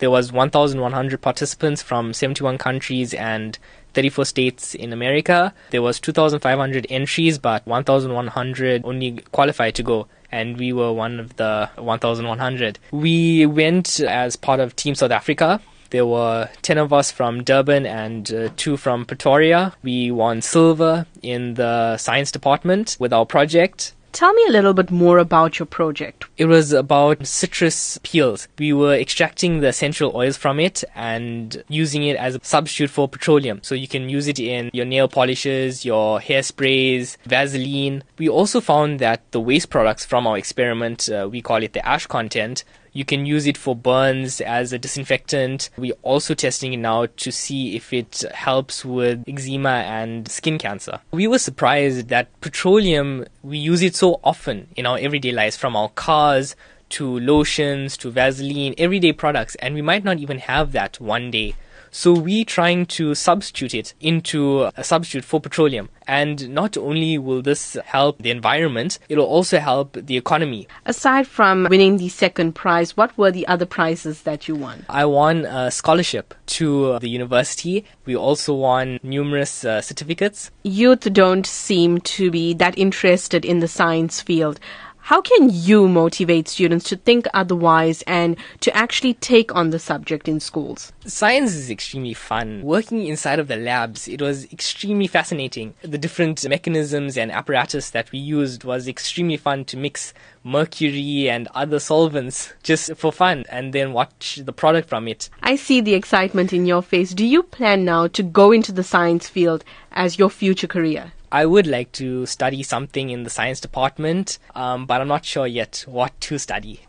There was 1,100 participants from 71 countries and 34 states in America. There was 2,500 entries, but 1,100 only qualified to go and we were one of the 1,100. We went as part of Team South Africa. There were 10 of us from Durban and uh, two from Pretoria. We won silver in the science department with our project. Tell me a little bit more about your project. It was about citrus peels. We were extracting the essential oils from it and using it as a substitute for petroleum. So you can use it in your nail polishes, your hairsprays, Vaseline. We also found that the waste products from our experiment, uh, we call it the ash content, you can use it for burns as a disinfectant. We're also testing it now to see if it helps with eczema and skin cancer. We were surprised that petroleum, we use it so often in our everyday lives from our cars to lotions to Vaseline, everyday products, and we might not even have that one day so we're trying to substitute it into a substitute for petroleum. And not only will this help the environment, it'll also help the economy. Aside from winning the second prize, what were the other prizes that you won? I won a scholarship to the university. We also won numerous uh, certificates. Youth don't seem to be that interested in the science field. How can you motivate students to think otherwise and to actually take on the subject in schools? Science is extremely fun. Working inside of the labs, it was extremely fascinating. The different mechanisms and apparatus that we used was extremely fun to mix mercury and other solvents just for fun and then watch the product from it. I see the excitement in your face. Do you plan now to go into the science field as your future career? I would like to study something in the science department, um, but I'm not sure yet what to study.